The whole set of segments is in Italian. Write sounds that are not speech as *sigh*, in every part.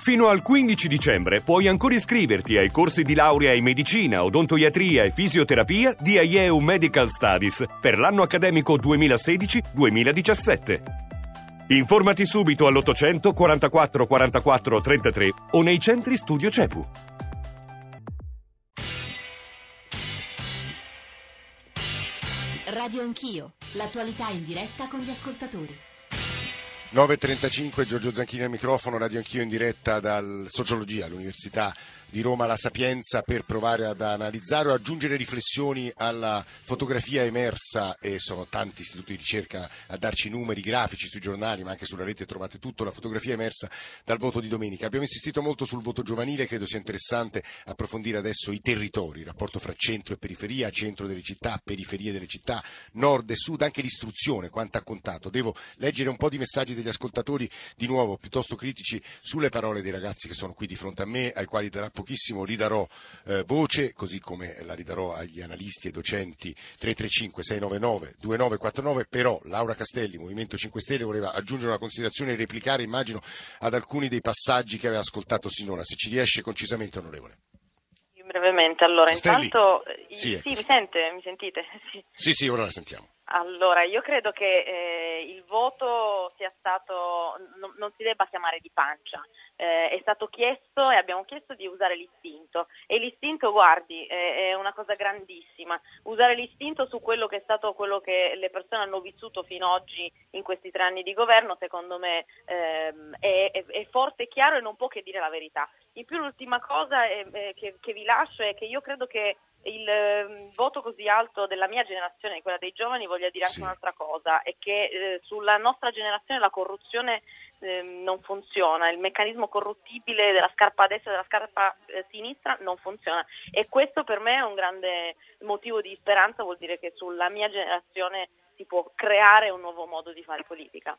Fino al 15 dicembre puoi ancora iscriverti ai corsi di laurea in medicina, odontoiatria e fisioterapia di IEU Medical Studies per l'anno accademico 2016-2017. Informati subito all'800 44 44 33 o nei centri studio CEPU. Radio Anch'io, l'attualità in diretta con gli ascoltatori. 9.35 Giorgio Zanchini al microfono, radio anch'io in diretta dal Sociologia, all'Università di Roma La Sapienza per provare ad analizzare o aggiungere riflessioni alla fotografia emersa e sono tanti istituti di ricerca a darci numeri grafici sui giornali ma anche sulla rete trovate tutto, la fotografia emersa dal voto di domenica. Abbiamo insistito molto sul voto giovanile, credo sia interessante approfondire adesso i territori, il rapporto fra centro e periferia, centro delle città, periferie delle città, nord e sud, anche l'istruzione, quanto ha contato. Devo leggere un po' di messaggi degli ascoltatori di nuovo piuttosto critici sulle parole dei ragazzi che sono qui di fronte a me, ai quali darà pochissimo ridarò eh, voce, così come la ridarò agli analisti e docenti 335 699 2949, però Laura Castelli, Movimento 5 Stelle, voleva aggiungere una considerazione e replicare, immagino, ad alcuni dei passaggi che aveva ascoltato sinora. Se ci riesce concisamente, onorevole. Brevemente, allora, Castelli? intanto... eh, Sì, ecco. sì, mi sente? Mi sentite? *laughs* Sì, sì, ora la sentiamo. Allora, io credo che eh, il voto sia stato, non, non si debba chiamare di pancia, Eh, è stato chiesto e abbiamo chiesto di usare l'istinto. E l'istinto, guardi, è, è una cosa grandissima, usare l'istinto su quello che è stato quello che le persone hanno vissuto fino ad oggi in questi tre anni di governo, secondo me ehm, è, è- è forte e chiaro e non può che dire la verità. In più l'ultima cosa è- è che, che vi lascio è che io credo che il ehm, voto così alto della mia generazione, quella dei giovani, voglia dire anche Sì. un'altra cosa, è che eh, sulla nostra generazione la corruzione ehm, non funziona, il meccanismo corruttibile della scarpa destra e della scarpa eh, sinistra non funziona e questo per me è un grande motivo di speranza, vuol dire che sulla mia generazione si può creare un nuovo modo di fare politica.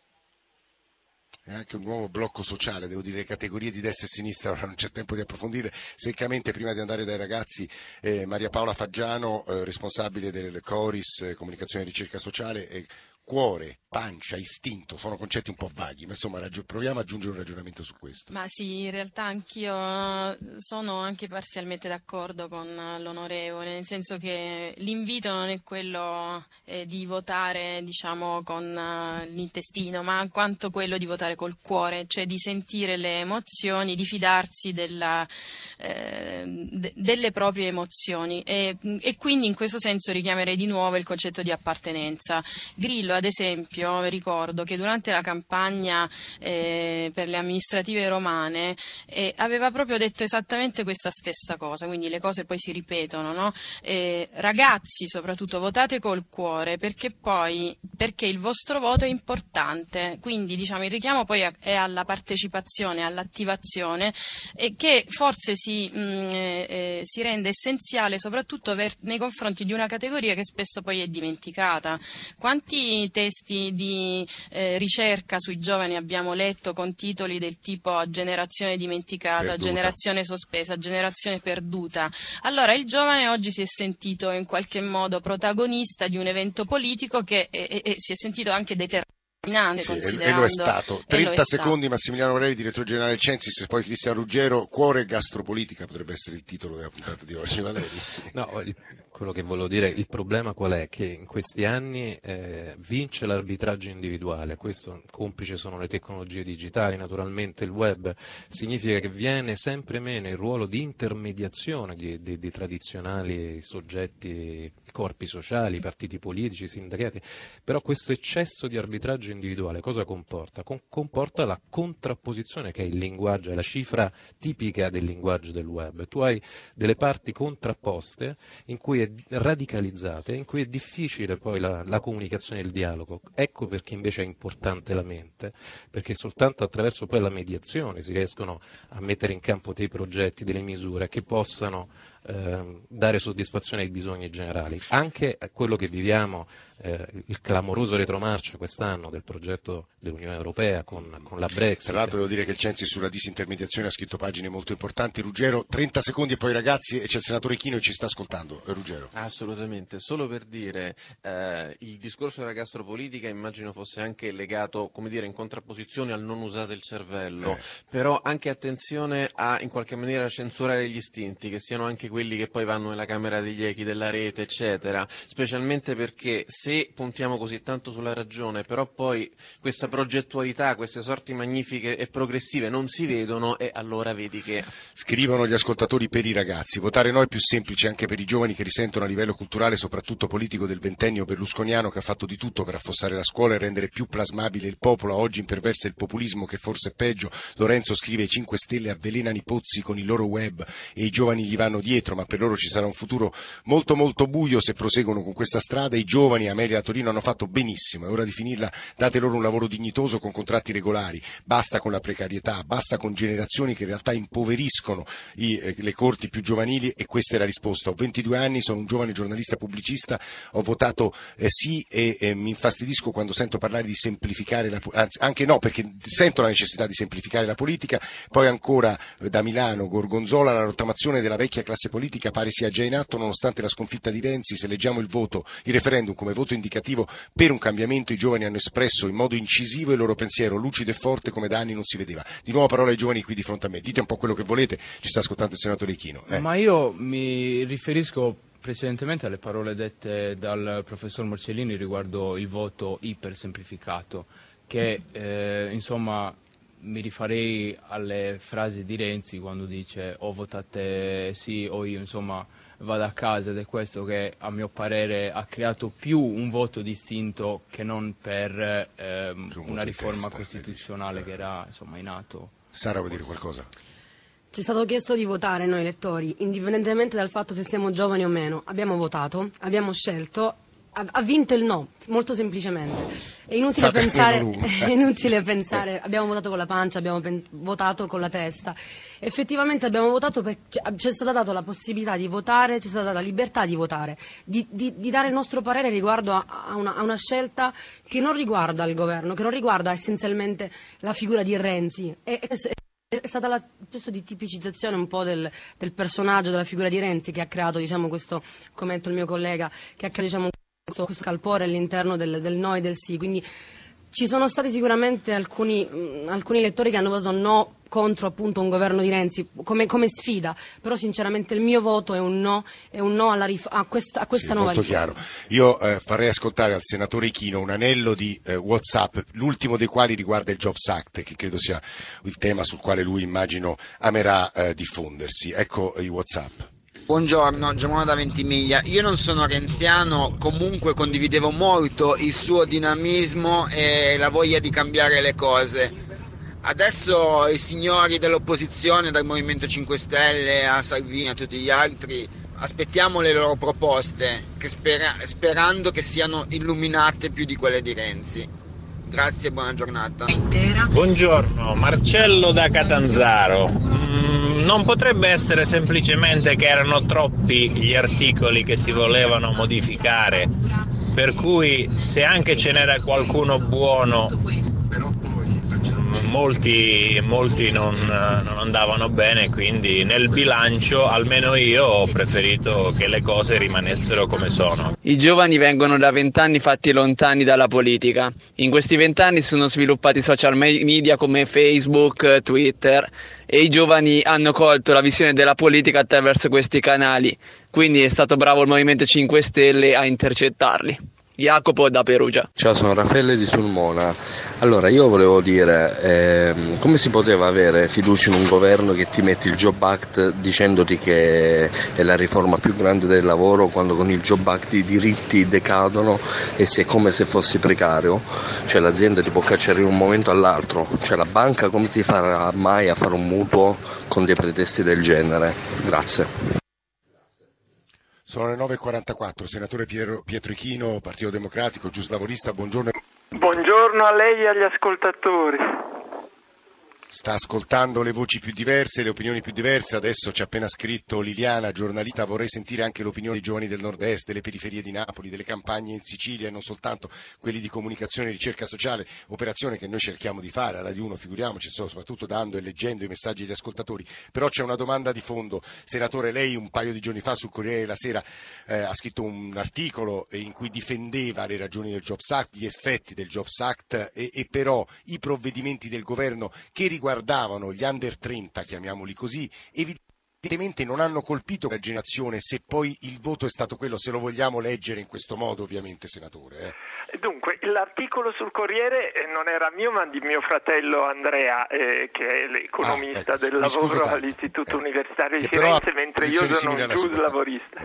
È anche un nuovo blocco sociale, devo dire, categorie di destra e sinistra, ora non c'è tempo di approfondire. Seccamente, prima di andare dai ragazzi, eh, Maria Paola Faggiano, eh, responsabile del Coris, eh, Comunicazione e Ricerca Sociale, cuore, pancia, istinto, sono concetti un po' vaghi, ma insomma ragio- proviamo ad aggiungere un ragionamento su questo. Ma sì, in realtà anch'io eh, sono anche parzialmente d'accordo con eh, l'onorevole, nel senso che l'invito non è quello eh, di votare, diciamo, con eh, l'intestino, ma quanto quello di votare col cuore, cioè di sentire le emozioni, di fidarsi della, eh, de- delle proprie emozioni. E, e quindi in questo senso richiamerei di nuovo il concetto di appartenenza. Grillo, ad esempio, ricordo che durante la campagna eh, per le amministrative romane eh, aveva proprio detto esattamente questa stessa cosa, quindi le cose poi si ripetono, no? Eh, ragazzi, soprattutto votate col cuore perché poi perché il vostro voto è importante, quindi diciamo il richiamo poi è- alla partecipazione, all'attivazione e che forse si, mh, eh, eh, si rende essenziale soprattutto ver- nei confronti di una categoria che spesso poi è dimenticata. Quanti testi di eh, ricerca sui giovani abbiamo letto con titoli del tipo generazione dimenticata, Perduta. generazione sospesa, generazione perduta? Allora il giovane oggi si è sentito in qualche modo protagonista di un evento politico che eh, eh, si è sentito anche determinante. Sì, e, e lo è stato. e lo 30 è stato. secondi Massimiliano Valeri, direttore generale del Censis, e poi Cristian Ruggero, cuore e gastropolitica potrebbe essere il titolo della puntata di oggi. Valeri. No, voglio- quello che volevo dire, il problema qual è? Che in questi anni eh, vince l'arbitraggio individuale, questo complice sono le tecnologie digitali, naturalmente il web, significa che viene sempre meno il ruolo di intermediazione di, di- di tradizionali soggetti, corpi sociali, partiti politici, sindacati, però questo eccesso di arbitraggio individuale cosa comporta? Com- comporta la contrapposizione che è il linguaggio, è la cifra tipica del linguaggio del web. Tu hai delle parti contrapposte in cui è radicalizzate, in cui è difficile poi la, la comunicazione e il dialogo. Ecco perché invece è importante la mente, perché soltanto attraverso poi la mediazione si riescono a mettere in campo dei progetti, delle misure che possano ehm, dare soddisfazione ai bisogni generali. Anche quello che viviamo eh, il clamoroso retromarcia quest'anno del progetto dell'Unione Europea con, con la Brexit. Tra l'altro devo dire che il Censi sulla disintermediazione ha scritto pagine molto importanti. Ruggero, 30 secondi e poi ragazzi, e c'è il senatore Chino che ci sta ascoltando. Eh, Ruggero. Assolutamente, solo per dire, eh, il discorso della gastropolitica immagino fosse anche legato, come dire, in contrapposizione al non usare il cervello, Eh. però anche attenzione a in qualche maniera censurare gli istinti, che siano anche quelli che poi vanno nella camera degli echi della rete, eccetera, specialmente perché se puntiamo così tanto sulla ragione, però poi questa progettualità, queste sorti magnifiche e progressive non si vedono e allora vedi che Scrivono gli ascoltatori per i ragazzi. Votare no è più semplice anche per i giovani che risentono a livello culturale, soprattutto politico, del ventennio berlusconiano che ha fatto di tutto per affossare la scuola e rendere più plasmabile il popolo. Oggi imperversa il populismo che forse è peggio. Lorenzo scrive i 5 Stelle avvelenano i pozzi con il loro web e i giovani gli vanno dietro, ma per loro ci sarà un futuro molto molto buio se proseguono con questa strada. I giovani, Amelia e Torino, hanno fatto benissimo. È ora di finirla. Date loro un lavoro dignitoso con contratti regolari. Basta con la precarietà, basta con generazioni che in realtà impoveriscono i, eh, le corti più giovanili e questa è la risposta. Ho 22 anni, sono un giovane giornalista pubblicista, ho votato eh, sì e eh, mi infastidisco quando sento parlare di semplificare la politica, anche no perché sento la necessità di semplificare la politica, poi ancora eh, da Milano, Gorgonzola, la rottamazione della vecchia classe politica pare sia già in atto nonostante la sconfitta di Renzi, se leggiamo il voto, il referendum come voto indicativo per un cambiamento i giovani hanno espresso in modo incisivo il loro pensiero, lucido e forte come da anni non si vedeva. Di nuovo parola ai giovani qui di fronte a me, dite un po' quello che volete, ci sta ascoltando il senatore Ichino. Eh. Ma io mi riferisco precedentemente alle parole dette dal professor Morcellini riguardo il voto ipersemplificato, che eh, insomma mi rifarei alle frasi di Renzi quando dice o votate sì o io insomma vado a casa ed è questo che a mio parere ha creato più un voto distinto che non per ehm, una riforma testa, costituzionale che era insomma in atto. Sara vuoi dire qualcosa? Ci è stato chiesto di votare noi elettori, indipendentemente dal fatto se siamo giovani o meno. Abbiamo votato, abbiamo scelto, ha, ha vinto il no, molto semplicemente. È inutile Fate pensare, *laughs* è inutile *laughs* pensare, abbiamo votato con la pancia, abbiamo pen- votato con la testa. Effettivamente abbiamo votato perché ci è stata data la possibilità di votare, ci è stata data la libertà di votare, di, di- di dare il nostro parere riguardo a, a una, a una scelta che non riguarda il governo, che non riguarda essenzialmente la figura di Renzi. È- è- è stato il processo di tipicizzazione un po' del, del personaggio, della figura di Renzi che ha creato, diciamo, questo, come ha detto il mio collega, che ha creato diciamo, questo, questo calpore all'interno del, del no e del sì. Quindi ci sono stati sicuramente alcuni, mh, alcuni elettori che hanno votato no contro appunto un governo di Renzi come, come sfida, però sinceramente il mio voto è un no, è un no alla rif- a, questa, a questa Sì, nuova riforma. chiaro. Io eh, farei ascoltare al senatore Ichino un anello di eh, Whatsapp, l'ultimo dei quali riguarda il Jobs Act, che credo sia il tema sul quale lui immagino amerà eh, diffondersi. Ecco i Whatsapp. Buongiorno, Giacomo da Ventimiglia. Io non sono renziano, comunque condividevo molto il suo dinamismo e la voglia di cambiare le cose. Adesso i signori dell'opposizione, dal Movimento 5 Stelle a Salvini a tutti gli altri, aspettiamo le loro proposte, che spera- sperando che siano illuminate più di quelle di Renzi. Grazie e buona giornata. Buongiorno, Marcello da Catanzaro. Mm, non potrebbe essere semplicemente che erano troppi gli articoli che si volevano modificare, per cui se anche ce n'era qualcuno buono, molti, molti non, non andavano bene, quindi nel bilancio almeno io ho preferito che le cose rimanessero come sono. I giovani vengono da vent'anni fatti lontani dalla politica. In questi vent'anni sono sviluppati social me- media come Facebook, Twitter e i giovani hanno colto la visione della politica attraverso questi canali. Quindi è stato bravo il Movimento 5 Stelle a intercettarli. Jacopo da Perugia. Ciao, sono Raffaele di Sulmona. Allora, io volevo dire, ehm, come si poteva avere fiducia in un governo che ti mette il Job Act dicendoti che è la riforma più grande del lavoro quando con il Job Act i diritti decadono e sei come se fossi precario? Cioè l'azienda ti può cacciare in un momento all'altro. Cioè la banca come ti farà mai a fare un mutuo con dei pretesti del genere? Grazie. Sono le 9.44, senatore Piero, Pietro Ichino, Partito Democratico, giuslavorista, buongiorno. Buongiorno a lei e agli ascoltatori. Sta ascoltando le voci più diverse, le opinioni più diverse. Adesso ci ha appena scritto Liliana, giornalista, vorrei sentire anche l'opinione dei giovani del nord-est, delle periferie di Napoli, delle campagne in Sicilia e non soltanto quelli di comunicazione e ricerca sociale, operazione che noi cerchiamo di fare a Radio 1, figuriamoci, soprattutto dando e leggendo i messaggi degli ascoltatori. Però c'è una domanda di fondo. Senatore, lei un paio di giorni fa sul Corriere della Sera eh, ha scritto un articolo in cui difendeva le ragioni del Jobs Act, gli effetti del Jobs Act e, e però i provvedimenti del governo che riguardavano gli under 30, chiamiamoli così, evidentemente non hanno colpito la generazione se poi il voto è stato quello, se lo vogliamo leggere in questo modo ovviamente, senatore. Eh. Dunque, l'articolo sul Corriere eh, non era mio ma di mio fratello Andrea, eh, che è l'economista ah, ecco, del lavoro all'Istituto eh, Universitario di Firenze, mentre io sono un gius lavorista.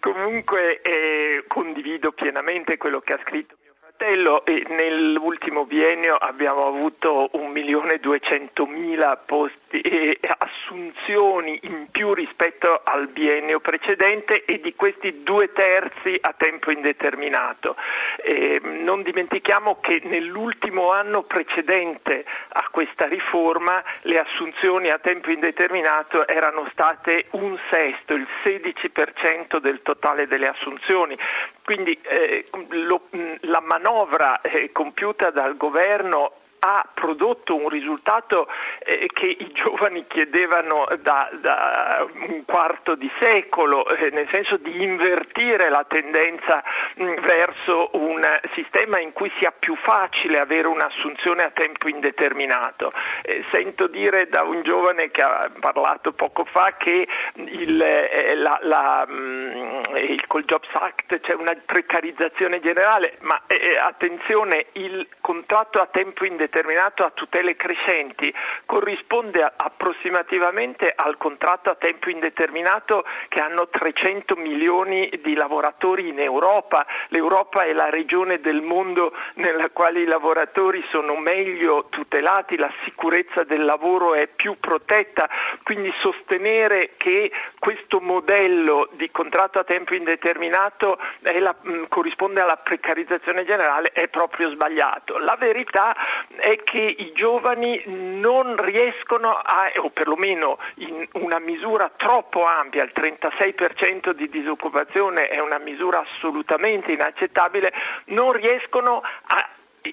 Comunque eh, condivido pienamente quello che ha scritto Castello nell'ultimo biennio abbiamo avuto 1.200.000 posti e assunzioni in più rispetto al biennio precedente e di questi due terzi a tempo indeterminato. Eh, non dimentichiamo che nell'ultimo anno precedente a questa riforma le assunzioni a tempo indeterminato erano state un sesto, il 16% del totale delle assunzioni. Quindi eh, lo, la manovra eh, compiuta dal governo ha prodotto un risultato eh, che i *laughs* giovani chiedevano da, da un quarto di secolo, eh, nel senso di invertire la tendenza mh, mm, verso un sistema in cui sia più facile avere un'assunzione a tempo indeterminato. Eh, sento dire da un giovane che ha parlato poco fa che il, eh, la, la, mh, mm, il, col Jobs Act c'è una precarizzazione generale, ma eh, attenzione, il contratto a tempo indeterminato determinato a tutele crescenti corrisponde approssimativamente al contratto a tempo indeterminato che hanno 300 milioni di lavoratori in Europa. L'Europa è la regione del mondo nella quale i lavoratori sono meglio tutelati, la sicurezza del lavoro è più protetta, quindi sostenere che questo modello di contratto a tempo indeterminato la, mh, corrisponde alla precarizzazione generale è proprio sbagliato. La verità è che i giovani non riescono a, o perlomeno in una misura troppo ampia, il 36% di disoccupazione è una misura assolutamente inaccettabile, non riescono a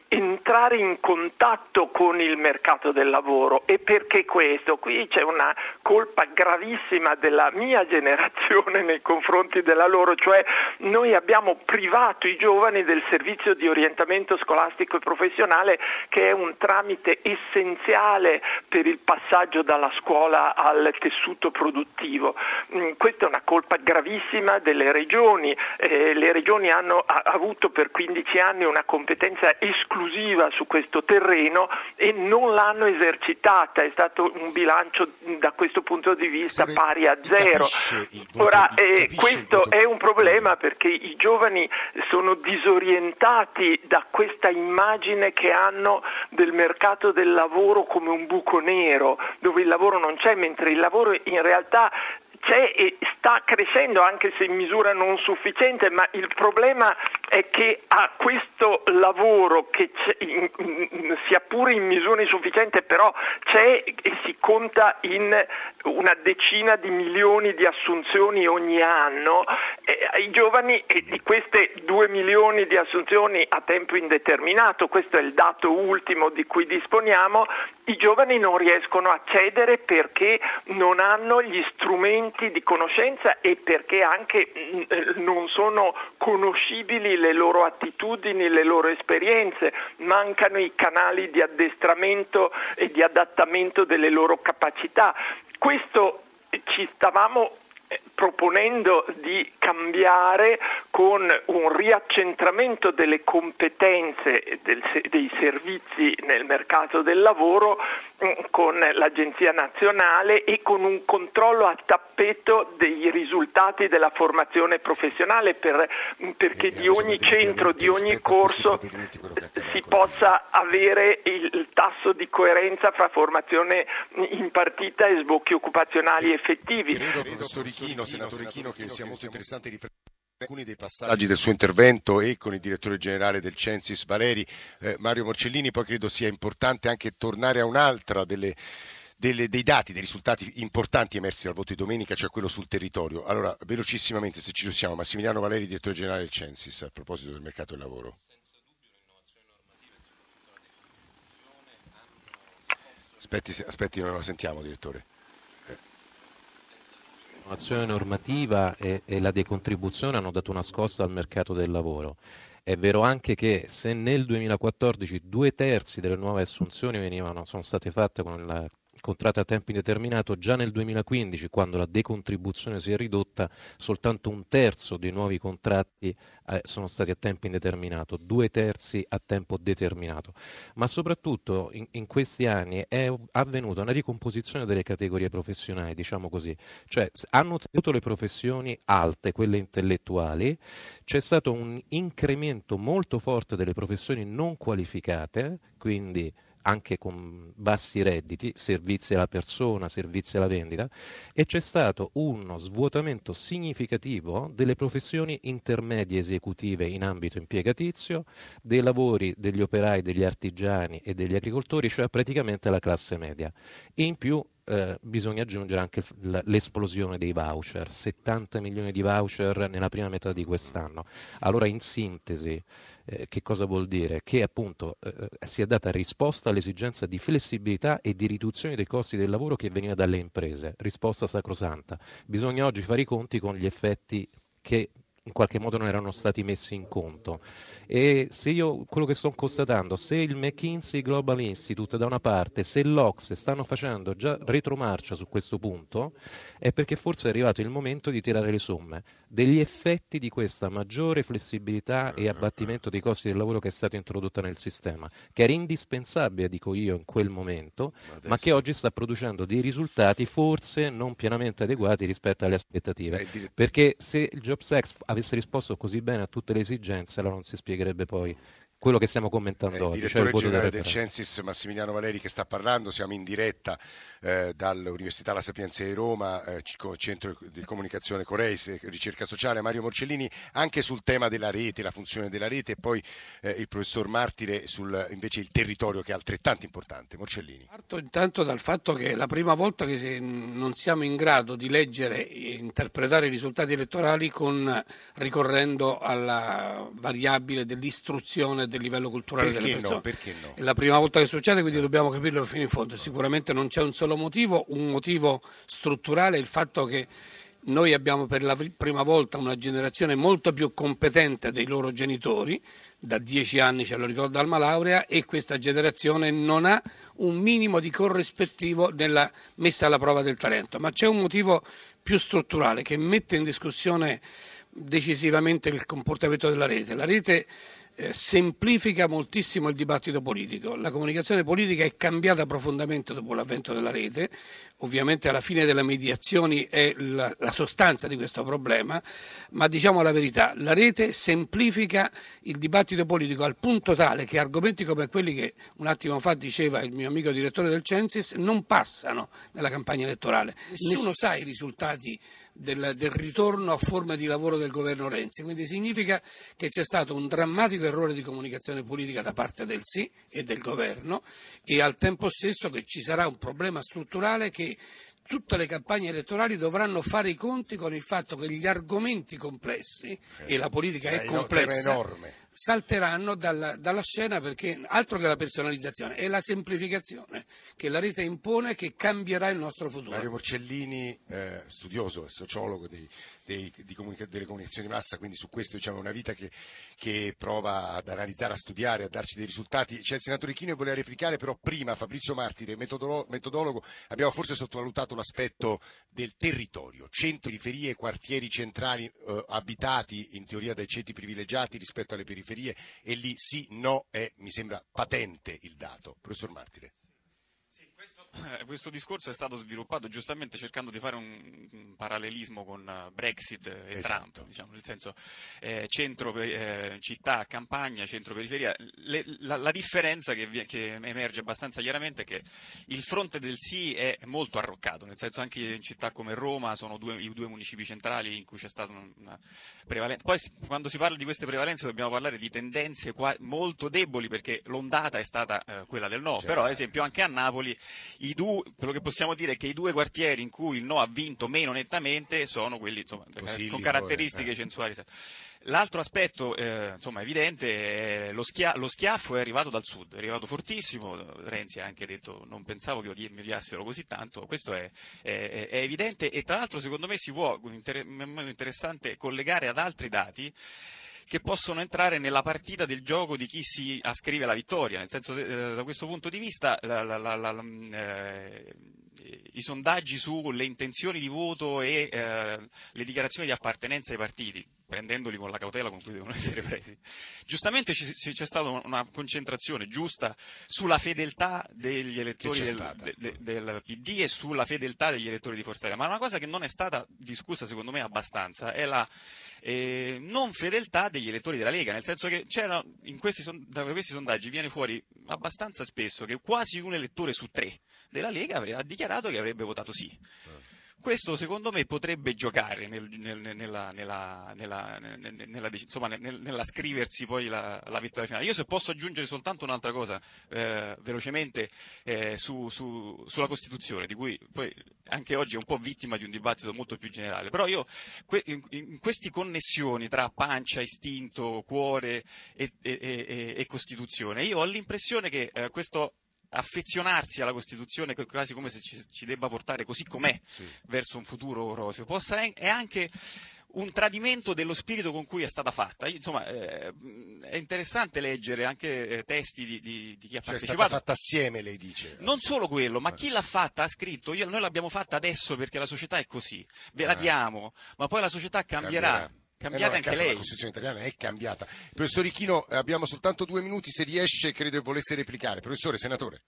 entrare in contatto con il mercato del lavoro e perché questo? Qui c'è una colpa gravissima della mia generazione nei confronti della loro, cioè noi abbiamo privato i giovani del servizio di orientamento scolastico e professionale che è un tramite essenziale per il passaggio dalla scuola al tessuto produttivo. Mm, questa è una colpa gravissima delle regioni, eh, le regioni hanno avuto per 15 anni una competenza esclusiva su questo terreno e non l'hanno esercitata, è stato un bilancio da questo punto di vista pari a zero. Ora, eh, questo è un problema perché i giovani sono disorientati da questa immagine che hanno del mercato del lavoro come un buco nero, dove il lavoro non c'è, mentre il lavoro in realtà c'è e sta crescendo anche se in misura non sufficiente, ma il problema è che a questo lavoro che in, sia pure in misura insufficiente però c'è e si conta in una decina di milioni di assunzioni ogni anno, eh, ai giovani e di queste due milioni di assunzioni a tempo indeterminato, questo è il dato ultimo di cui disponiamo, i giovani non riescono a cedere perché non hanno gli strumenti di conoscenza e perché anche mm, eh, non sono conoscibili le loro attitudini, le loro esperienze, mancano i canali di addestramento e di adattamento delle loro capacità. Questo ci stavamo proponendo di cambiare con un riaccentramento delle competenze dei servizi nel mercato del lavoro mm, con l'Agenzia nazionale e con un controllo a tappeto dei risultati della formazione professionale per, mm, perché di ogni centro, di ogni corso si possa avere il tasso di coerenza fra formazione impartita e sbocchi occupazionali effettivi. Credo, senatore Ichino, che sia molto interessante riprendere. alcuni dei passaggi del suo intervento e con il direttore generale del Censis Valeri, eh, Mario Morcellini, poi credo sia importante anche tornare a un'altra delle, delle, dei dati, dei risultati importanti emersi dal voto di domenica, cioè quello sul territorio. Allora, velocissimamente, se ci riusciamo, Massimiliano Valeri, direttore generale del Censis, a proposito del mercato del lavoro. Aspetti, aspetti, non la sentiamo, direttore. L'innovazione normativa e, e, la decontribuzione hanno dato una scossa al mercato del lavoro. È vero anche che se nel 2014 due terzi delle nuove assunzioni venivano, sono state fatte con la contratti a tempo indeterminato, già nel 2015, quando la decontribuzione si è ridotta, soltanto un terzo dei nuovi contratti eh, sono stati a tempo indeterminato, due terzi a tempo determinato. Ma soprattutto in, in questi anni è avvenuta una ricomposizione delle categorie professionali, diciamo così, cioè hanno tenuto le professioni alte, quelle intellettuali, c'è stato un incremento molto forte delle professioni non qualificate, quindi anche con bassi redditi, servizi alla persona, servizi alla vendita, e c'è stato uno svuotamento significativo delle professioni intermedie esecutive in ambito impiegatizio, dei lavori degli operai, degli artigiani e degli agricoltori, cioè praticamente la classe media. In più eh, bisogna aggiungere anche l'esplosione dei voucher, 70 milioni di voucher nella prima metà di quest'anno. Allora in sintesi eh, che cosa vuol dire? Che appunto eh, si è data risposta all'esigenza di flessibilità e di riduzione dei costi del lavoro che veniva dalle imprese, risposta sacrosanta. Bisogna oggi fare i conti con gli effetti che in qualche modo non erano stati messi in conto. E se io quello che sto constatando, se il McKinsey Global Institute da una parte, se l'Ox stanno facendo già retromarcia su questo punto, è perché forse è arrivato il momento di tirare le somme degli effetti di questa maggiore flessibilità e abbattimento dei costi del lavoro che è stata introdotta nel sistema, che era indispensabile, dico io, in quel momento, ma, ma che oggi sta producendo dei risultati forse non pienamente adeguati rispetto alle aspettative. Perché se il Jobs Act avesse risposto così bene a tutte le esigenze, allora non si spiegherebbe poi quello che stiamo commentando eh, oggi. Il cioè direttore generale del Censis Massimiliano Valeri che sta parlando, siamo in diretta eh, dall'Università La Sapienza di Roma, eh, Centro di Comunicazione Coreis e Ricerca Sociale, Mario Morcellini, anche sul tema della rete, la funzione della rete e poi eh, il professor Martire sul invece il territorio che è altrettanto importante. Morcellini. Parto intanto dal fatto che è la prima volta che non siamo in grado di leggere e interpretare i risultati elettorali con, ricorrendo alla variabile dell'istruzione del livello culturale perché delle persone. No, perché no? È la prima volta che succede, quindi dobbiamo capirlo fino in fondo. Sicuramente non c'è un solo motivo, un motivo strutturale è il fatto che noi abbiamo per la prima volta una generazione molto più competente dei loro genitori, da dieci anni ce lo ricorda Alma Laurea, e questa generazione non ha un minimo di corrispettivo nella messa alla prova del talento. Ma c'è un motivo più strutturale che mette in discussione decisivamente il comportamento della rete. La rete semplifica moltissimo il dibattito politico. La comunicazione politica è cambiata profondamente dopo l'avvento della rete, ovviamente alla fine delle mediazioni è la, la sostanza di questo problema, ma diciamo la verità, la rete semplifica il dibattito politico al punto tale che argomenti come quelli che un attimo fa diceva il mio amico direttore del Censis non passano nella campagna elettorale. Nessuno sa i risultati del, del, ritorno a forme di lavoro del governo Renzi, quindi significa che c'è stato un drammatico errore di comunicazione politica da parte del sì e del governo e al tempo stesso che ci sarà un problema strutturale che tutte le campagne elettorali dovranno fare i conti con il fatto che gli argomenti complessi, e la politica è complessa, salteranno dalla, dalla, scena perché altro che la personalizzazione, è la semplificazione che la rete impone che cambierà il nostro futuro. Mario Morcellini, eh, studioso e sociologo dei, dei, comunica- delle comunicazioni di massa, quindi su questo diciamo, una vita che, che, prova ad analizzare, a studiare, a darci dei risultati. C'è il senatore Chino che voleva replicare, però prima Fabrizio Martire, metodolo- metodologo, abbiamo forse sottovalutato l'aspetto del territorio, centri, periferie, quartieri centrali eh, abitati in teoria dai ceti privilegiati rispetto alle periferie periferie e lì sì, no, è, mi sembra patente il dato. Professor Martire. Eh, questo discorso è stato sviluppato giustamente cercando di fare un, un parallelismo con uh, Brexit e esatto. Trump, diciamo, nel senso eh, centro, eh, città, campagna, centro, periferia. Le, la, la, differenza che, che, emerge abbastanza chiaramente è che il fronte del sì è molto arroccato, nel senso anche in città come Roma sono due, i due municipi centrali in cui c'è stata una prevalenza. Poi quando si parla di queste prevalenze dobbiamo parlare di tendenze qua, molto deboli perché l'ondata è stata eh, quella del no, certo. però ad esempio anche a Napoli due, quello che possiamo dire è che i due quartieri in cui il no ha vinto meno nettamente sono quelli insomma, con caratteristiche eh. censuali. L'altro aspetto eh, insomma, evidente è lo, schia- lo, schiaffo è arrivato dal sud, è arrivato fortissimo, Renzi ha anche detto non pensavo che mi odiassero così tanto, questo è, è, è, evidente e tra l'altro secondo me si può, in modo interessante, collegare ad altri dati che possono entrare nella partita del gioco di chi si ascrive la vittoria, nel senso eh, da questo punto di vista la, la, la, eh, i sondaggi sulle intenzioni di voto e eh, le dichiarazioni di appartenenza ai partiti prendendoli con la cautela con cui devono *laughs* essere presi. Giustamente c'è stata una concentrazione giusta sulla fedeltà degli elettori del, de, del, PD e sulla fedeltà degli elettori di Forza Italia, ma una cosa che non è stata discussa secondo me abbastanza è la eh, non fedeltà degli elettori della Lega, nel senso che questi, da questi sondaggi viene fuori abbastanza spesso che quasi un elettore su tre della Lega ha dichiarato che avrebbe votato sì. Questo secondo me potrebbe giocare nel, nel, nella, nella, scriversi poi la, la, vittoria finale. Io se posso aggiungere soltanto un'altra cosa eh, velocemente eh, su, su, sulla Costituzione, di cui poi anche oggi è un po' vittima di un dibattito molto più generale, però io in, in queste connessioni tra pancia, istinto, cuore e, e, e, e Costituzione, io ho l'impressione che eh, questo affezionarsi alla Costituzione quasi come se ci, ci debba portare così com'è sì. verso un futuro roseo, possa, è anche un tradimento dello spirito con cui è stata fatta. Insomma, eh, è interessante leggere anche eh, testi di, di, di, chi ha cioè, partecipato. È stata fatta assieme, lei dice. Non solo quello, ma chi l'ha fatta ha scritto, io, noi l'abbiamo fatta adesso perché la società è così, ve la ah. diamo, ma poi la società cambierà. cambierà. Cambiata eh no, anche lei. La Costituzione italiana è cambiata. Professor Ichino, abbiamo soltanto due minuti, se riesce credo che volesse replicare. Professore, senatore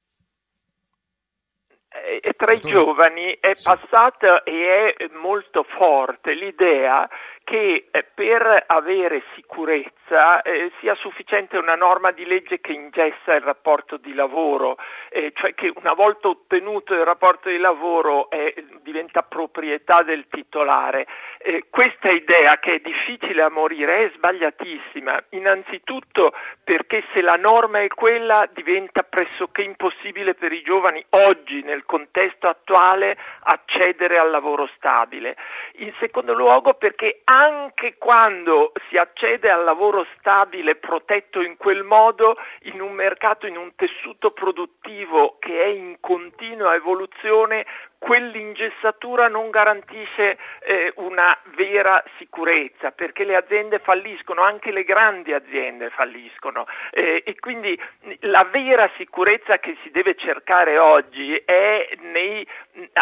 tra i giovani è passata e è molto forte l'idea che eh, per avere sicurezza eh, sia sufficiente una norma di legge che ingessa il rapporto di lavoro, eh, cioè che una volta ottenuto il rapporto di lavoro eh, diventa proprietà del titolare. Eh, questa idea che è difficile a morire è sbagliatissima, innanzitutto perché se la norma è quella diventa pressoché impossibile per i giovani oggi nel contesto attuale accedere al lavoro stabile. In secondo luogo perché anche quando si accede al lavoro stabile protetto in quel modo, in un mercato, in un tessuto produttivo che è in continua evoluzione, quell'ingessatura non garantisce eh, una vera sicurezza perché le aziende falliscono, anche le grandi aziende falliscono eh, e quindi la vera sicurezza che si deve cercare oggi è nei,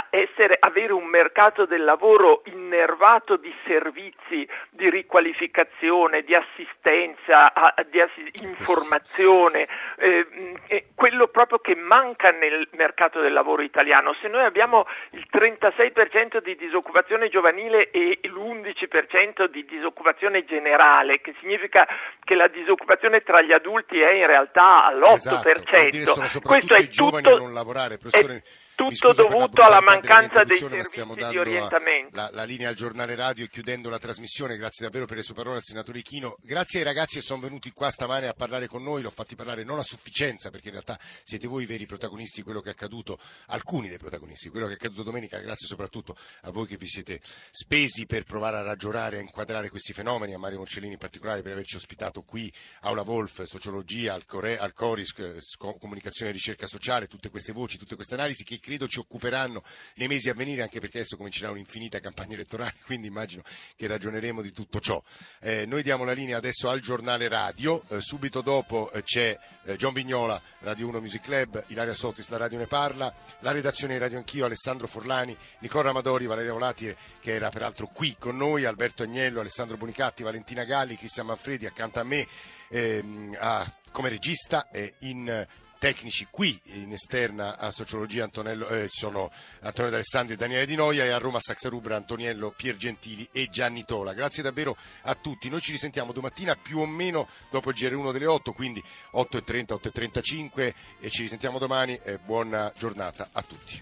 essere, avere un mercato del lavoro innervato di servizi, di riqualificazione, di assistenza, di ass- informazione, eh, quello proprio che manca nel mercato del lavoro italiano. Se noi abbiamo il 36% di disoccupazione giovanile e l'11% di disoccupazione generale, che significa che la disoccupazione tra gli adulti è in realtà all'8%. Esatto, Questo è tutto, a non lavorare, professore. È, tutto dovuto alla mancanza dei servizi di orientamento. La, la, linea al giornale radio e chiudendo la trasmissione, grazie davvero per le sue parole al senatore Ichino. Grazie ai ragazzi che sono venuti qua stamane a parlare con noi, l'ho fatti parlare non a sufficienza perché in realtà siete voi i veri protagonisti di quello che è accaduto, alcuni dei protagonisti, di quello che è accaduto domenica, grazie soprattutto a voi che vi siete spesi per provare a ragionare, a inquadrare questi fenomeni, a Mario Morcellini in particolare per averci ospitato qui, Aula Wolf, Sociologia, al, Core, al Coris, Comunicazione e Ricerca Sociale, tutte queste voci, tutte queste analisi che credo ci occuperanno nei mesi a venire, anche perché adesso comincerà un'infinita campagna elettorale, *laughs* quindi immagino che ragioneremo di tutto ciò. Eh, noi diamo la linea adesso al giornale radio, eh, subito dopo eh, c'è eh, John Vignola, Radio 1 Music Club, Ilaria Sottis, la radio ne parla, la redazione di Radio Anch'io, Alessandro Forlani, Nicola Amadori, Valeria Volati, che era peraltro qui con noi, Alberto Agnello, Alessandro Bonicatti, Valentina Galli, Cristian Manfredi accanto a me ehm, a, come regista in tecnici qui in esterna a sociologia Antonello, eh, sono Antonio D'Alessandri e Daniele Di Noia e a Roma Saxarubra Antoniello Piergentili e Gianni Tola. Grazie davvero a tutti. Noi ci risentiamo domattina più o meno dopo il GR1 delle 8, quindi 8.30, 8.35 e ci risentiamo domani. Buona giornata a tutti.